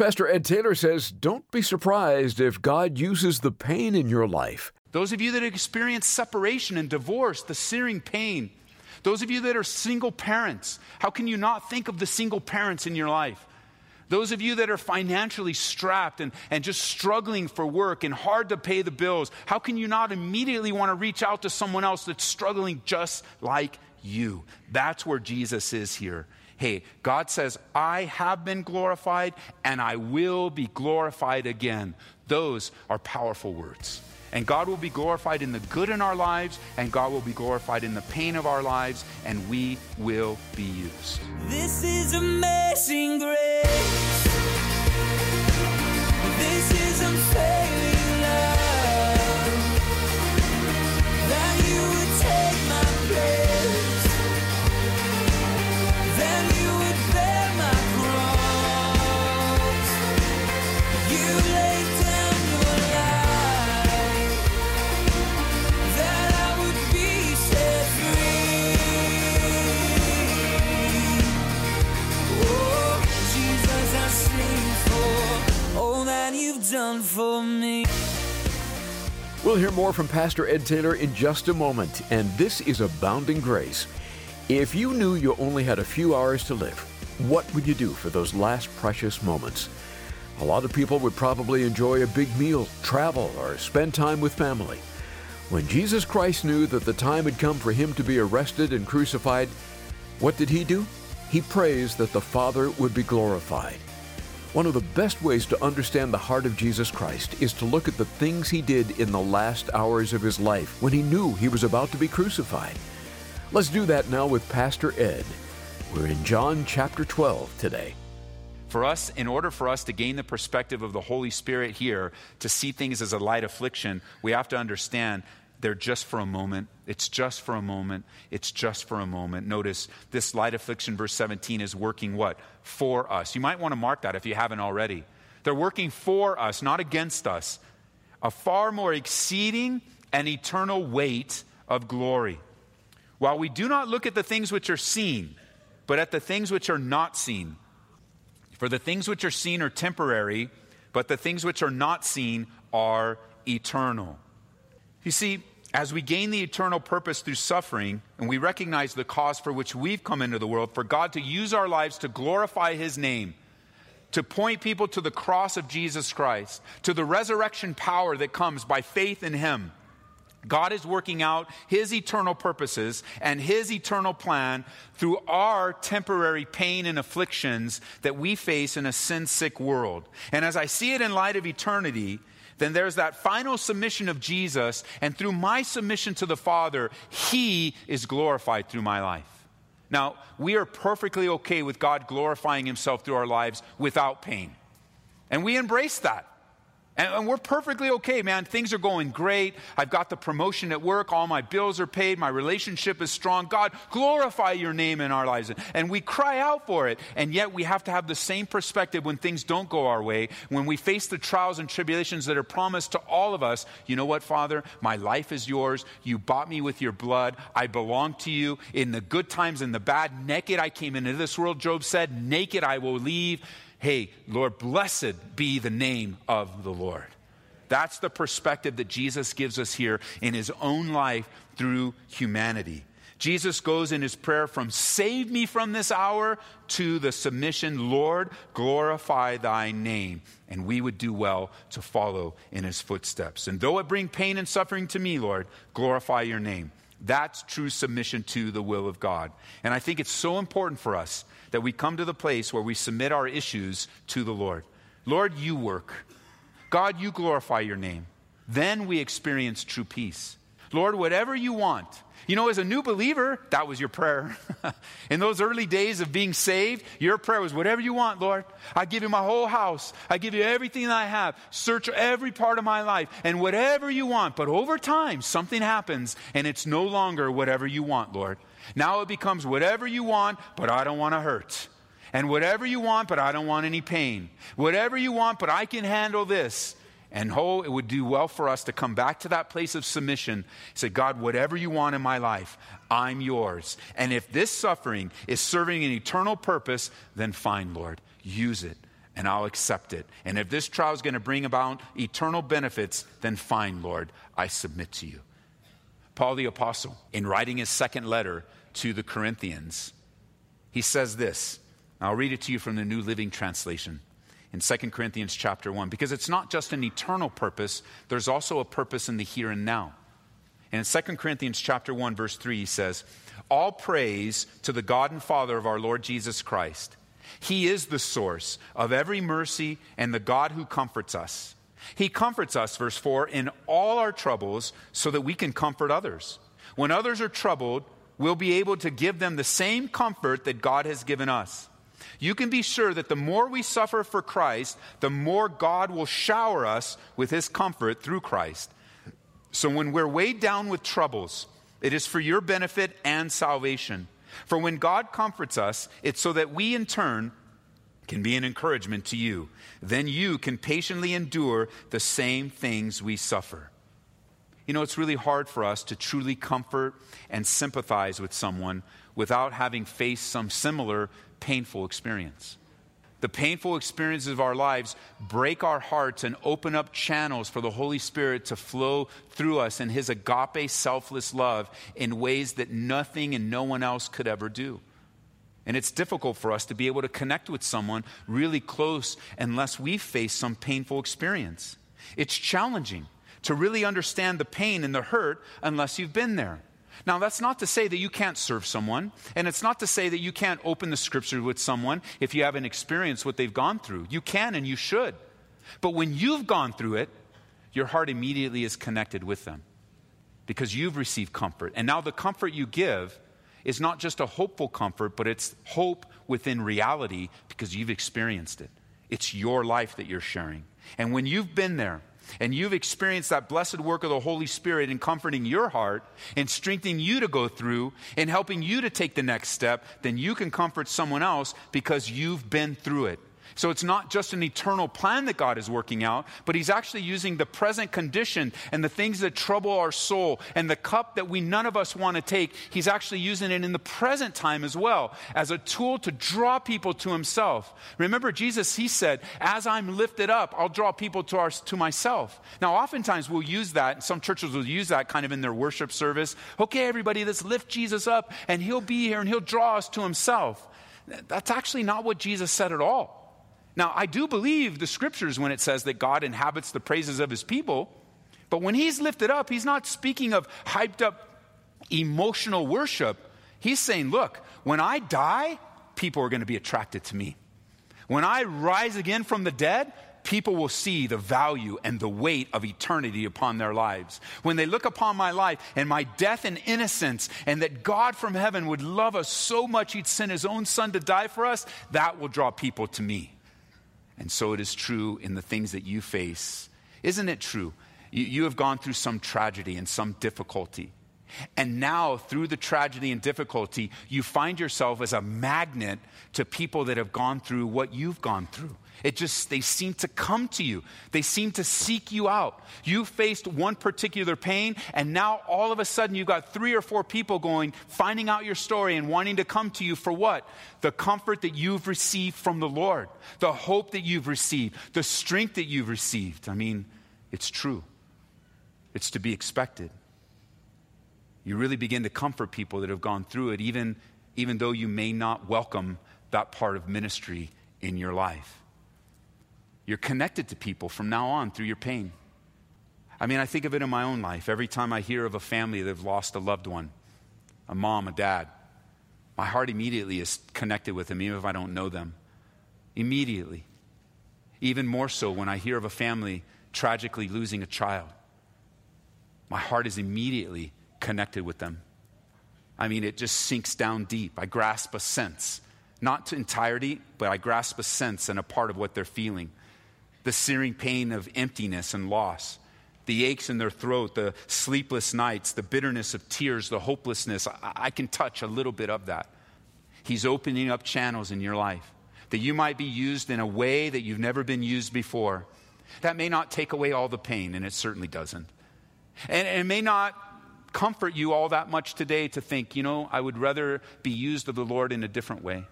Pastor Ed Taylor says don't be surprised if God uses the pain in your life. Those of you that experience separation and divorce, the searing pain. Those of you that are single parents, how can you not think of the single parents in your life? Those of you that are financially strapped and, and just struggling for work and hard to pay the bills, how can you not immediately want to reach out to someone else that's struggling just like you? That's where Jesus is here. Hey, God says, I have been glorified and I will be glorified again. Those are powerful words. And God will be glorified in the good in our lives, and God will be glorified in the pain of our lives, and we will be used. This is amazing grace. Hear more from Pastor Ed Taylor in just a moment, and this is Abounding Grace. If you knew you only had a few hours to live, what would you do for those last precious moments? A lot of people would probably enjoy a big meal, travel, or spend time with family. When Jesus Christ knew that the time had come for him to be arrested and crucified, what did he do? He prays that the Father would be glorified. One of the best ways to understand the heart of Jesus Christ is to look at the things he did in the last hours of his life when he knew he was about to be crucified. Let's do that now with Pastor Ed. We're in John chapter 12 today. For us, in order for us to gain the perspective of the Holy Spirit here, to see things as a light affliction, we have to understand they're just for a moment. It's just for a moment. It's just for a moment. Notice this light affliction, verse 17, is working what? For us. You might want to mark that if you haven't already. They're working for us, not against us. A far more exceeding and eternal weight of glory. While we do not look at the things which are seen, but at the things which are not seen. For the things which are seen are temporary, but the things which are not seen are eternal. You see, as we gain the eternal purpose through suffering, and we recognize the cause for which we've come into the world, for God to use our lives to glorify His name, to point people to the cross of Jesus Christ, to the resurrection power that comes by faith in Him. God is working out His eternal purposes and His eternal plan through our temporary pain and afflictions that we face in a sin sick world. And as I see it in light of eternity, then there's that final submission of Jesus, and through my submission to the Father, He is glorified through my life. Now, we are perfectly okay with God glorifying Himself through our lives without pain. And we embrace that. And, and, we're perfectly okay, man. Things are going great. I've got the promotion at work. All my bills are paid. My relationship is strong. God, glorify your name in our lives. And we cry out for it. And yet we have to have the same perspective when things don't go our way. When we face the trials and tribulations that are promised to all of us. You know what, Father? My life is yours. You bought me with your blood. I belong to you. In the good times and the bad, naked I came into this world, Job said. Naked I will leave hey, Lord, blessed be the name of the Lord. That's the perspective that Jesus gives us here in his own life through humanity. Jesus goes in his prayer from save me from this hour to the submission, Lord, glorify thy name. And we would do well to follow in his footsteps. And though it bring pain and suffering to me, Lord, glorify your name. That's true submission to the will of God. And I think it's so important for us that we come to the place where we submit our issues to the Lord. Lord, you work. God, you glorify your name. Then we experience true peace. Lord, whatever you want. You know, as a new believer, that was your prayer. In those early days of being saved, your prayer was, Whatever you want, Lord. I give you my whole house. I give you everything I have. Search every part of my life and whatever you want. But over time, something happens and it's no longer whatever you want, Lord. Now it becomes whatever you want, but I don't want to hurt. And whatever you want, but I don't want any pain. Whatever you want, but I can handle this. And oh, it would do well for us to come back to that place of submission. Say, God, whatever you want in my life, I'm yours. And if this suffering is serving an eternal purpose, then fine, Lord. Use it and I'll accept it. And if this trial is going to bring about eternal benefits, then fine, Lord, I submit to you. Paul the Apostle, in writing his second letter to the Corinthians, he says this. I'll read it to you from the New Living Translation in 2 Corinthians chapter 1, because it's not just an eternal purpose, there's also a purpose in the here and now. And in 2 Corinthians chapter 1, verse 3, he says, All praise to the God and Father of our Lord Jesus Christ. He is the source of every mercy and the God who comforts us. He comforts us, verse 4, in all our troubles so that we can comfort others. When others are troubled, we'll be able to give them the same comfort that God has given us. You can be sure that the more we suffer for Christ, the more God will shower us with his comfort through Christ. So when we're weighed down with troubles, it is for your benefit and salvation. For when God comforts us, it's so that we in turn can be an encouragement to you. Then you can patiently endure the same things we suffer. You know, it's really hard for us to truly comfort and sympathize with someone without having faced some similar painful experience. The painful experiences of our lives break our hearts and open up channels for the Holy Spirit to flow through us in His agape, selfless love in ways that nothing and no one else could ever do. And it's difficult for us to be able to connect with someone really close unless we face some painful experience. It's challenging to really understand the pain and the hurt unless you've been there. Now, that's not to say that you can't serve someone, and it's not to say that you can't open the scripture with someone if you haven't experienced what they've gone through. You can and you should. But when you've gone through it, your heart immediately is connected with them because you've received comfort. And now the comfort you give is not just a hopeful comfort, but it's hope within reality because you've experienced it. It's your life that you're sharing. And when you've been there, and you've experienced that blessed work of the Holy Spirit in comforting your heart and strengthening you to go through and helping you to take the next step, then you can comfort someone else because you've been through it. So it's not just an eternal plan that God is working out, but He's actually using the present condition and the things that trouble our soul and the cup that we none of us want to take. He's actually using it in the present time as well as a tool to draw people to Himself. Remember, Jesus, He said, As I'm lifted up, I'll draw people to, our, to myself. Now, oftentimes we'll use that, and some churches will use that kind of in their worship service. Okay, everybody, let's lift Jesus up and He'll be here and He'll draw us to Himself. That's actually not what Jesus said at all. Now, I do believe the scriptures when it says that God inhabits the praises of his people, but when he's lifted up, he's not speaking of hyped up emotional worship. He's saying, look, when I die, people are going to be attracted to me. When I rise again from the dead, people will see the value and the weight of eternity upon their lives. When they look upon my life and my death and innocence, and that God from heaven would love us so much he'd send his own son to die for us, that will draw people to me. And so it is true in the things that you face. Isn't it true? You, you, have gone through some tragedy and some difficulty. And now, through the tragedy and difficulty, you find yourself as a magnet to people that have gone through what you've gone through. It just, they seem to come to you. They seem to seek you out. You faced one particular pain, and now all of a sudden you've got three or four people going, finding out your story and wanting to come to you for what? The comfort that you've received from the Lord, the hope that you've received, the strength that you've received. I mean, it's true, it's to be expected. You really begin to comfort people that have gone through it, even, even though you may not welcome that part of ministry in your life. You're connected to people from now on through your pain. I mean, I think of it in my own life. Every time I hear of a family that have lost a loved one, a mom, a dad, my heart immediately is connected with them, even if I don't know them. Immediately. Even more so when I hear of a family tragically losing a child. My heart is immediately connected with them. I mean, it just sinks down deep. I grasp a sense, not to entirety, but I grasp a sense and a part of what they're feeling the searing pain of emptiness and loss, the aches in their throat, the sleepless nights, the bitterness of tears, the hopelessness. I, I can touch a little bit of that. He's opening up channels in your life that you might be used in a way that you've never been used before. That may not take away all the pain, and it certainly doesn't. And it may not comfort you all that much today to think, you know, I would rather be used of the Lord in a different way.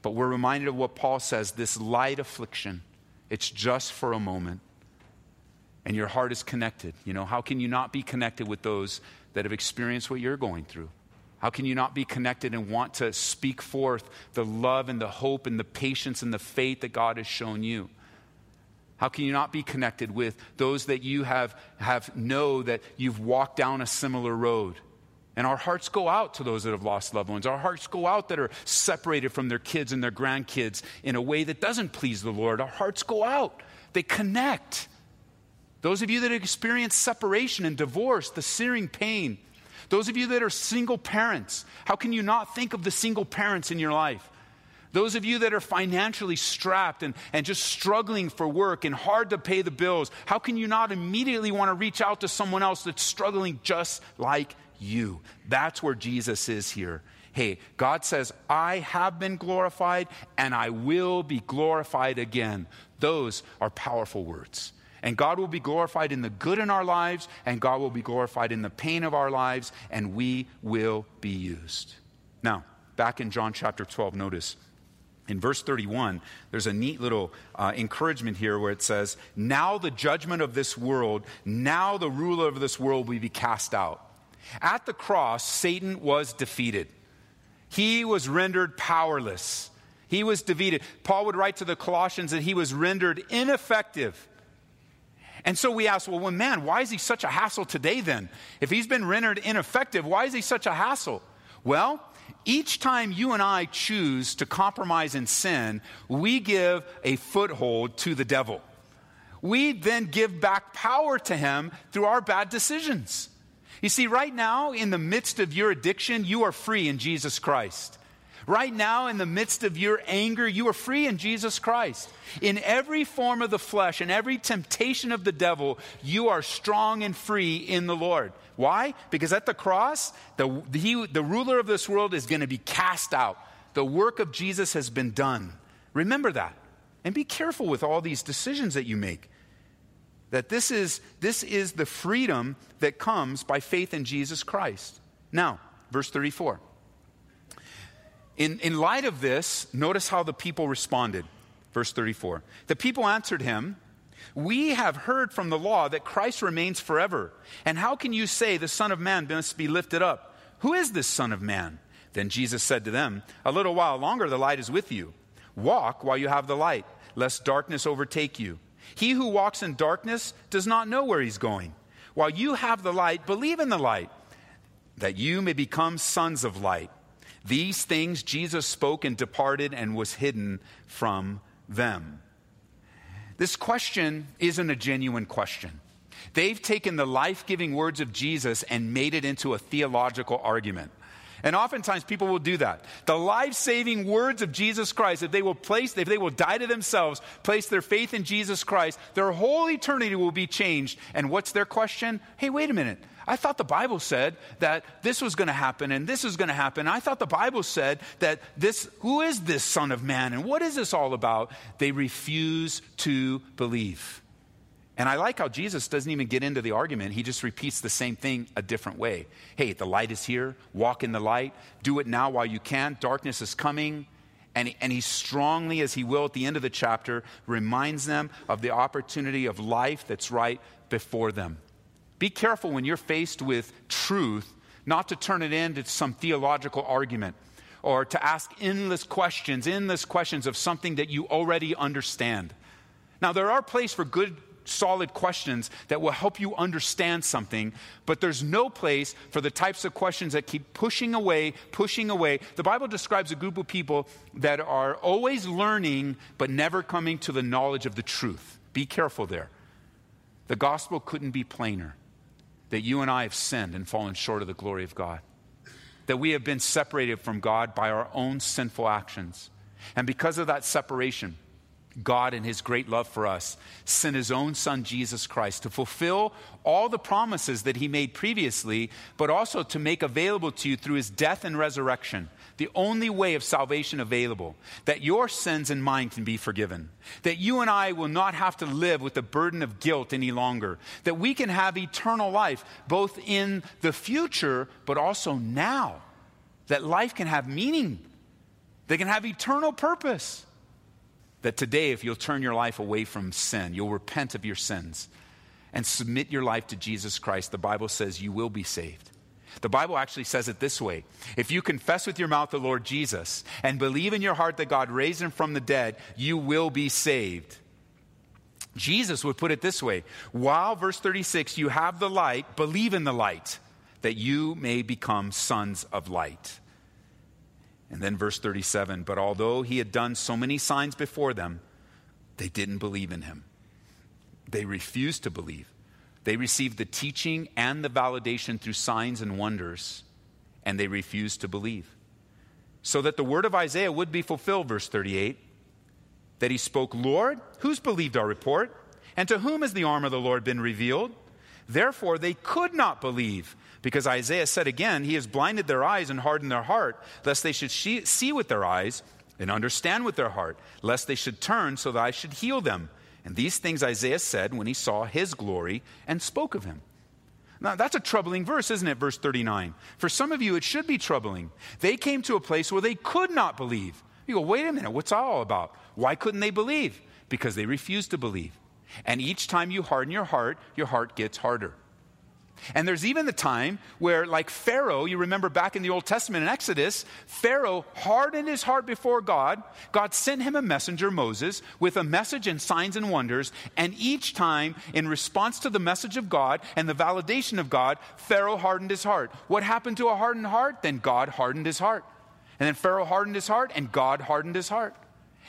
But we're reminded of what Paul says this light affliction, it's just for a moment. And your heart is connected. You know, how can you not be connected with those that have experienced what you're going through? How can you not be connected and want to speak forth the love and the hope and the patience and the faith that God has shown you? How can you not be connected with those that you have, have know that you've walked down a similar road? And our hearts go out to those that have lost loved ones. Our hearts go out that are separated from their kids and their grandkids in a way that doesn't please the Lord. Our hearts go out. They connect. Those of you that experience separation and divorce, the searing pain. Those of you that are single parents, how can you not think of the single parents in your life? Those of you that are financially strapped and, and just struggling for work and hard to pay the bills, how can you not immediately want to reach out to someone else that's struggling just like you? That's where Jesus is here. Hey, God says, I have been glorified and I will be glorified again. Those are powerful words. And God will be glorified in the good in our lives, and God will be glorified in the pain of our lives, and we will be used. Now, back in John chapter 12, notice in verse 31, there's a neat little uh, encouragement here where it says, Now the judgment of this world, now the ruler of this world will be cast out. At the cross, Satan was defeated, he was rendered powerless. He was defeated. Paul would write to the Colossians that he was rendered ineffective. And so we ask, well, man, why is he such a hassle today then? If he's been rendered ineffective, why is he such a hassle? Well, each time you and I choose to compromise in sin, we give a foothold to the devil. We then give back power to him through our bad decisions. You see, right now, in the midst of your addiction, you are free in Jesus Christ. Right now, in the midst of your anger, you are free in Jesus Christ. In every form of the flesh and every temptation of the devil, you are strong and free in the Lord. Why? Because at the cross, the, he, the ruler of this world is going to be cast out. The work of Jesus has been done. Remember that. And be careful with all these decisions that you make. That this is, this is the freedom that comes by faith in Jesus Christ. Now, verse 34. In, in light of this, notice how the people responded. Verse 34. The people answered him, We have heard from the law that Christ remains forever. And how can you say the Son of Man must be lifted up? Who is this Son of Man? Then Jesus said to them, A little while longer the light is with you. Walk while you have the light, lest darkness overtake you. He who walks in darkness does not know where he's going. While you have the light, believe in the light, that you may become sons of light. These things Jesus spoke and departed and was hidden from them. This question isn't a genuine question. They've taken the life giving words of Jesus and made it into a theological argument. And oftentimes people will do that. The life saving words of Jesus Christ, if they will place, if they will die to themselves, place their faith in Jesus Christ, their whole eternity will be changed. And what's their question? Hey, wait a minute. I thought the Bible said that this was going to happen and this is going to happen. I thought the Bible said that this, who is this Son of Man and what is this all about? They refuse to believe. And I like how Jesus doesn't even get into the argument. He just repeats the same thing a different way. Hey, the light is here. Walk in the light. Do it now while you can. Darkness is coming. And, and he strongly, as he will at the end of the chapter, reminds them of the opportunity of life that's right before them. Be careful when you're faced with truth not to turn it into some theological argument or to ask endless questions, endless questions of something that you already understand. Now, there are places for good, solid questions that will help you understand something, but there's no place for the types of questions that keep pushing away, pushing away. The Bible describes a group of people that are always learning, but never coming to the knowledge of the truth. Be careful there. The gospel couldn't be plainer that you and I have sinned and fallen short of the glory of God. That we have been separated from God by our own sinful actions. And because of that separation, God, in His great love for us, sent His own Son, Jesus Christ, to fulfill all the promises that He made previously, but also to make available to you through His death and resurrection the only way of salvation available, that your sins and mine can be forgiven, that you and I will not have to live with the burden of guilt any longer, that we can have eternal life both in the future but also now, that life can have meaning that can have eternal purpose. That today, if you'll turn your life away from sin, you'll repent of your sins and submit your life to Jesus Christ, the Bible says you will be saved. The Bible actually says it this way If you confess with your mouth the Lord Jesus and believe in your heart that God raised him from the dead, you will be saved. Jesus would put it this way While, verse 36, you have the light, believe in the light, that you may become sons of light. And then verse 37 But although he had done so many signs before them, they didn't believe in him. They refused to believe. They received the teaching and the validation through signs and wonders, and they refused to believe. So that the word of Isaiah would be fulfilled, verse 38, that he spoke, Lord, who's believed our report? And to whom has the arm of the Lord been revealed? Therefore, they could not believe, because Isaiah said again, He has blinded their eyes and hardened their heart, lest they should see with their eyes and understand with their heart, lest they should turn so that I should heal them. And these things Isaiah said when he saw his glory and spoke of him. Now, that's a troubling verse, isn't it? Verse 39. For some of you, it should be troubling. They came to a place where they could not believe. You go, wait a minute, what's that all about? Why couldn't they believe? Because they refused to believe. And each time you harden your heart, your heart gets harder. And there's even the time where, like Pharaoh, you remember back in the Old Testament in Exodus, Pharaoh hardened his heart before God. God sent him a messenger, Moses, with a message and signs and wonders. And each time, in response to the message of God and the validation of God, Pharaoh hardened his heart. What happened to a hardened heart? Then God hardened his heart. And then Pharaoh hardened his heart, and God hardened his heart.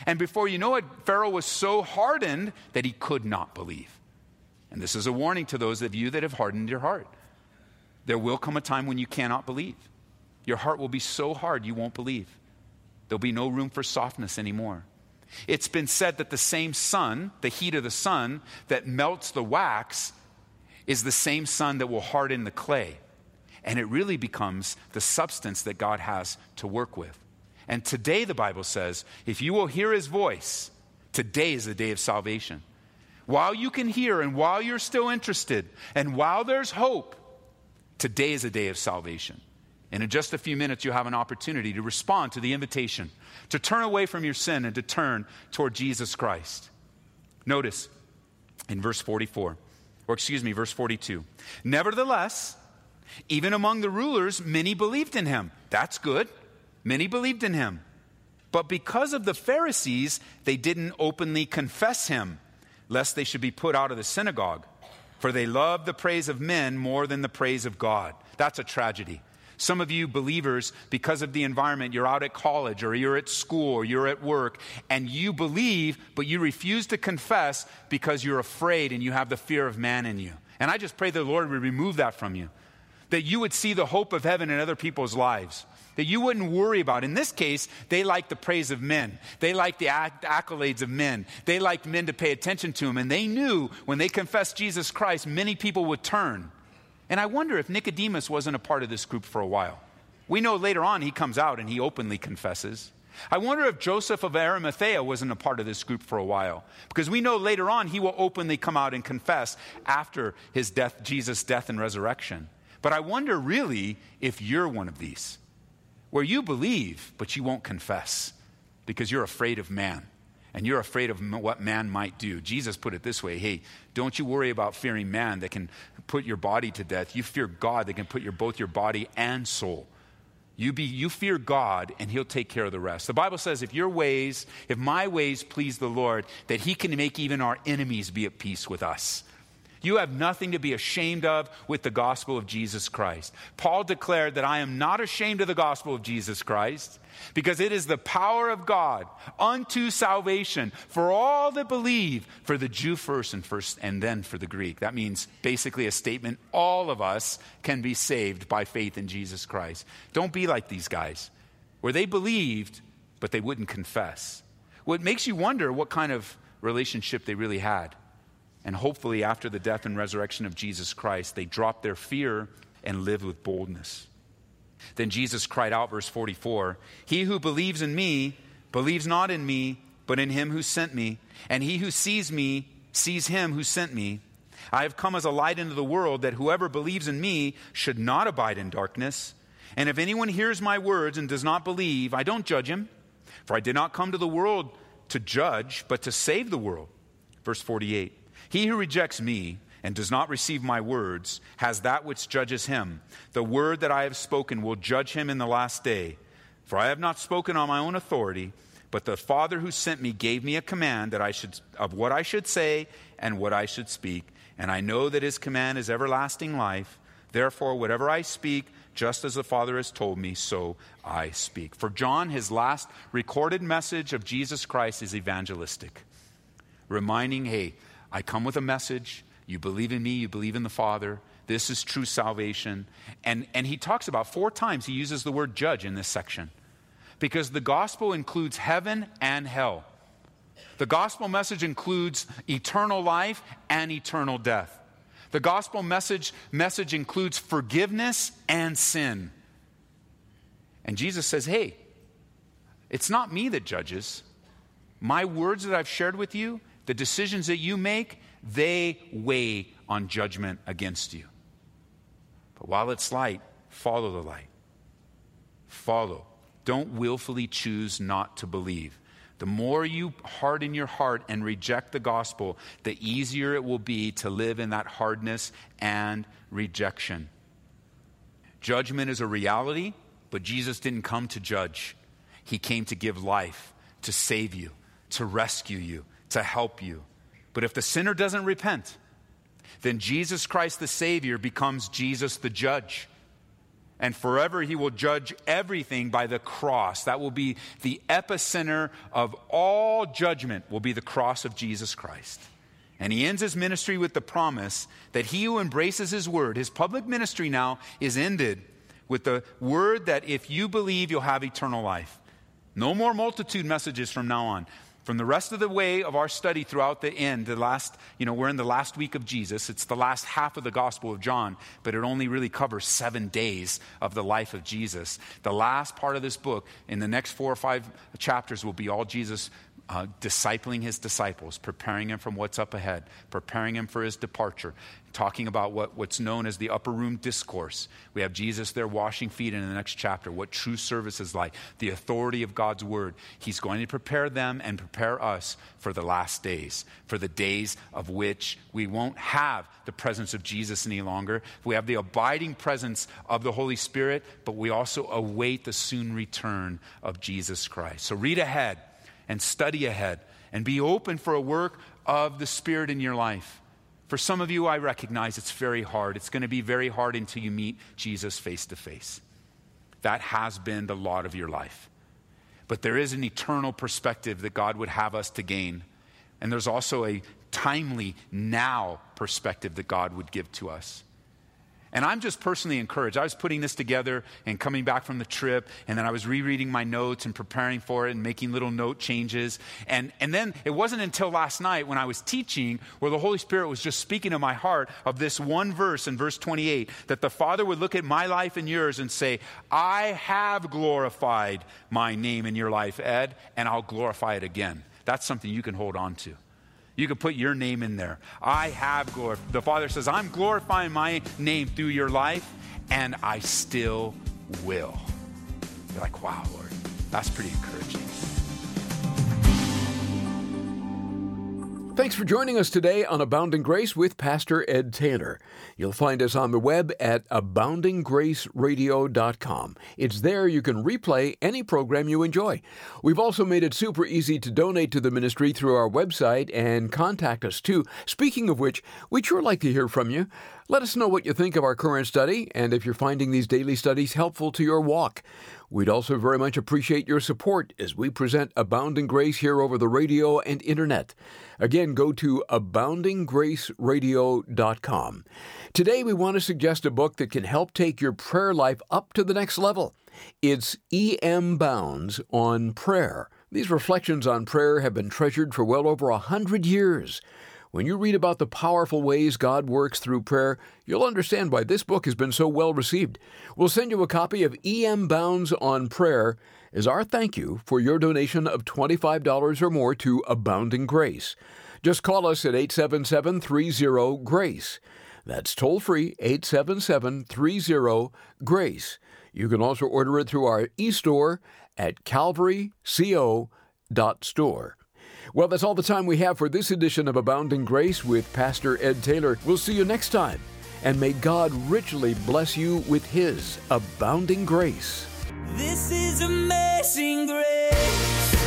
And before you know it, Pharaoh was so hardened that he could not believe. And this is a warning to those of you that have hardened your heart. There will come a time when you cannot believe. Your heart will be so hard you won't believe. There'll be no room for softness anymore. It's been said that the same sun, the heat of the sun that melts the wax, is the same sun that will harden the clay. And it really becomes the substance that God has to work with. And today, the Bible says, if you will hear his voice, today is the day of salvation while you can hear and while you're still interested and while there's hope, today is a day of salvation. And in just a few minutes, you have an opportunity to respond to the invitation to turn away from your sin and to turn toward Jesus Christ. Notice in verse 44, or excuse me, verse 42. Nevertheless, even among the rulers, many believed in him. That's good. Many believed in him. But because of the Pharisees, they didn't openly confess him lest they should be put out of the synagogue. For they love the praise of men more than the praise of God. That's a tragedy. Some of you believers, because of the environment, you're out at college or you're at school or you're at work, and you believe, but you refuse to confess because you're afraid and you have the fear of man in you. And I just pray the Lord would remove that from you, that you would see the hope of heaven in other people's lives that you wouldn't worry about. In this case, they liked the praise of men. They liked the accolades of men. They liked men to pay attention to them. And they knew when they confessed Jesus Christ, many people would turn. And I wonder if Nicodemus wasn't a part of this group for a while. We know later on he comes out and he openly confesses. I wonder if Joseph of Arimathea wasn't a part of this group for a while. Because we know later on he will openly come out and confess after his death, Jesus' death and resurrection. But I wonder really if you're one of these where you believe, but you won't confess because you're afraid of man and you're afraid of what man might do. Jesus put it this way hey, don't you worry about fearing man that can put your body to death. You fear God that can put your, both your body and soul. You, be, you fear God, and He'll take care of the rest. The Bible says, if your ways, if my ways please the Lord, that He can make even our enemies be at peace with us. You have nothing to be ashamed of with the gospel of Jesus Christ. Paul declared that I am not ashamed of the gospel of Jesus Christ because it is the power of God unto salvation for all that believe, for the Jew first and first and then for the Greek. That means basically a statement all of us can be saved by faith in Jesus Christ. Don't be like these guys where they believed but they wouldn't confess. What makes you wonder what kind of relationship they really had. And hopefully, after the death and resurrection of Jesus Christ, they drop their fear and live with boldness. Then Jesus cried out, verse 44 He who believes in me believes not in me, but in him who sent me. And he who sees me sees him who sent me. I have come as a light into the world that whoever believes in me should not abide in darkness. And if anyone hears my words and does not believe, I don't judge him. For I did not come to the world to judge, but to save the world. Verse 48 He who rejects me and does not receive my words has that which judges him. The word that I have spoken will judge him in the last day. For I have not spoken on my own authority, but the Father who sent me gave me a command that I should, of what I should say and what I should speak. And I know that his command is everlasting life. Therefore, whatever I speak, just as the Father has told me, so I speak. For John, his last recorded message of Jesus Christ is evangelistic, reminding, hey, I come with a message. You believe in me, you believe in the Father. This is true salvation. And, and he talks about four times, he uses the word judge in this section because the gospel includes heaven and hell. The gospel message includes eternal life and eternal death. The gospel message, message includes forgiveness and sin. And Jesus says, hey, it's not me that judges. My words that I've shared with you, the decisions that you make, they weigh on judgment against you. But while it's light, follow the light. Follow. Don't willfully choose not to believe. The more you harden your heart and reject the gospel, the easier it will be to live in that hardness and rejection. Judgment is a reality, but Jesus didn't come to judge. He came to give life, to save you, to rescue you, to help you. But if the sinner doesn't repent, then Jesus Christ the Savior becomes Jesus the judge and forever he will judge everything by the cross. That will be the epicenter of all judgment, will be the cross of Jesus Christ. And he ends his ministry with the promise that he who embraces his word, his public ministry now is ended with the word that if you believe, you'll have eternal life. No more multitude messages from now on from the rest of the way of our study throughout the end, the last, you know, we're in the last week of Jesus. It's the last half of the Gospel of John, but it only really covers seven days of the life of Jesus. The last part of this book, in the next four or five chapters, will be all Jesus uh, discipling his disciples, preparing him from what's up ahead, preparing him for his departure, talking about what, what's known as the upper room discourse. We have Jesus there washing feet in the next chapter, what true service is like, the authority of God's word. He's going to prepare them and prepare us for the last days, for the days of which we won't have the presence of Jesus any longer. We have the abiding presence of the Holy Spirit, but we also await the soon return of Jesus Christ. So read ahead and study ahead and be open for a work of the Spirit in your life. For some of you, I recognize it's very hard. It's going to be very hard until you meet Jesus face to face. That has been the lot of your life. But there is an eternal perspective that God would have us to gain. And there's also a timely now perspective that God would give to us. And I'm just personally encouraged. I was putting this together and coming back from the trip, and then I was rereading my notes and preparing for it and making little note changes. And, and then it wasn't until last night when I was teaching where the Holy Spirit was just speaking to my heart of this one verse in verse 28 that the Father would look at my life and yours and say, I have glorified my name in your life, Ed, and I'll glorify it again. That's something you can hold on to. You can put your name in there. I have glorified. The Father says, I'm glorifying my name through your life, and I still will. You're like, wow, Lord, that's pretty encouraging. Thanks for joining us today on Abounding Grace with Pastor Ed Taylor. You'll find us on the web at aboundinggraceradio.com. It's there you can replay any program you enjoy. We've also made it super easy to donate to the ministry through our website and contact us too. Speaking of which, we'd sure like to hear from you. Let us know what you think of our current study and if you're finding these daily studies helpful to your walk. We'd also very much appreciate your support as we present Abounding Grace here over the radio and internet. Again, go to aboundinggraceradio.com. Today, we want to suggest a book that can help take your prayer life up to the next level. It's E.M. Bounds on Prayer. These reflections on prayer have been treasured for well over a hundred years. When you read about the powerful ways God works through prayer, you'll understand why this book has been so well received. We'll send you a copy of E.M. Bounds on Prayer as our thank you for your donation of $25 or more to Abounding Grace. Just call us at 877 30 GRACE. That's toll free 877 30 GRACE. You can also order it through our e-store at calvaryco.store. Well, that's all the time we have for this edition of Abounding Grace with Pastor Ed Taylor. We'll see you next time, and may God richly bless you with His abounding grace. This is amazing grace.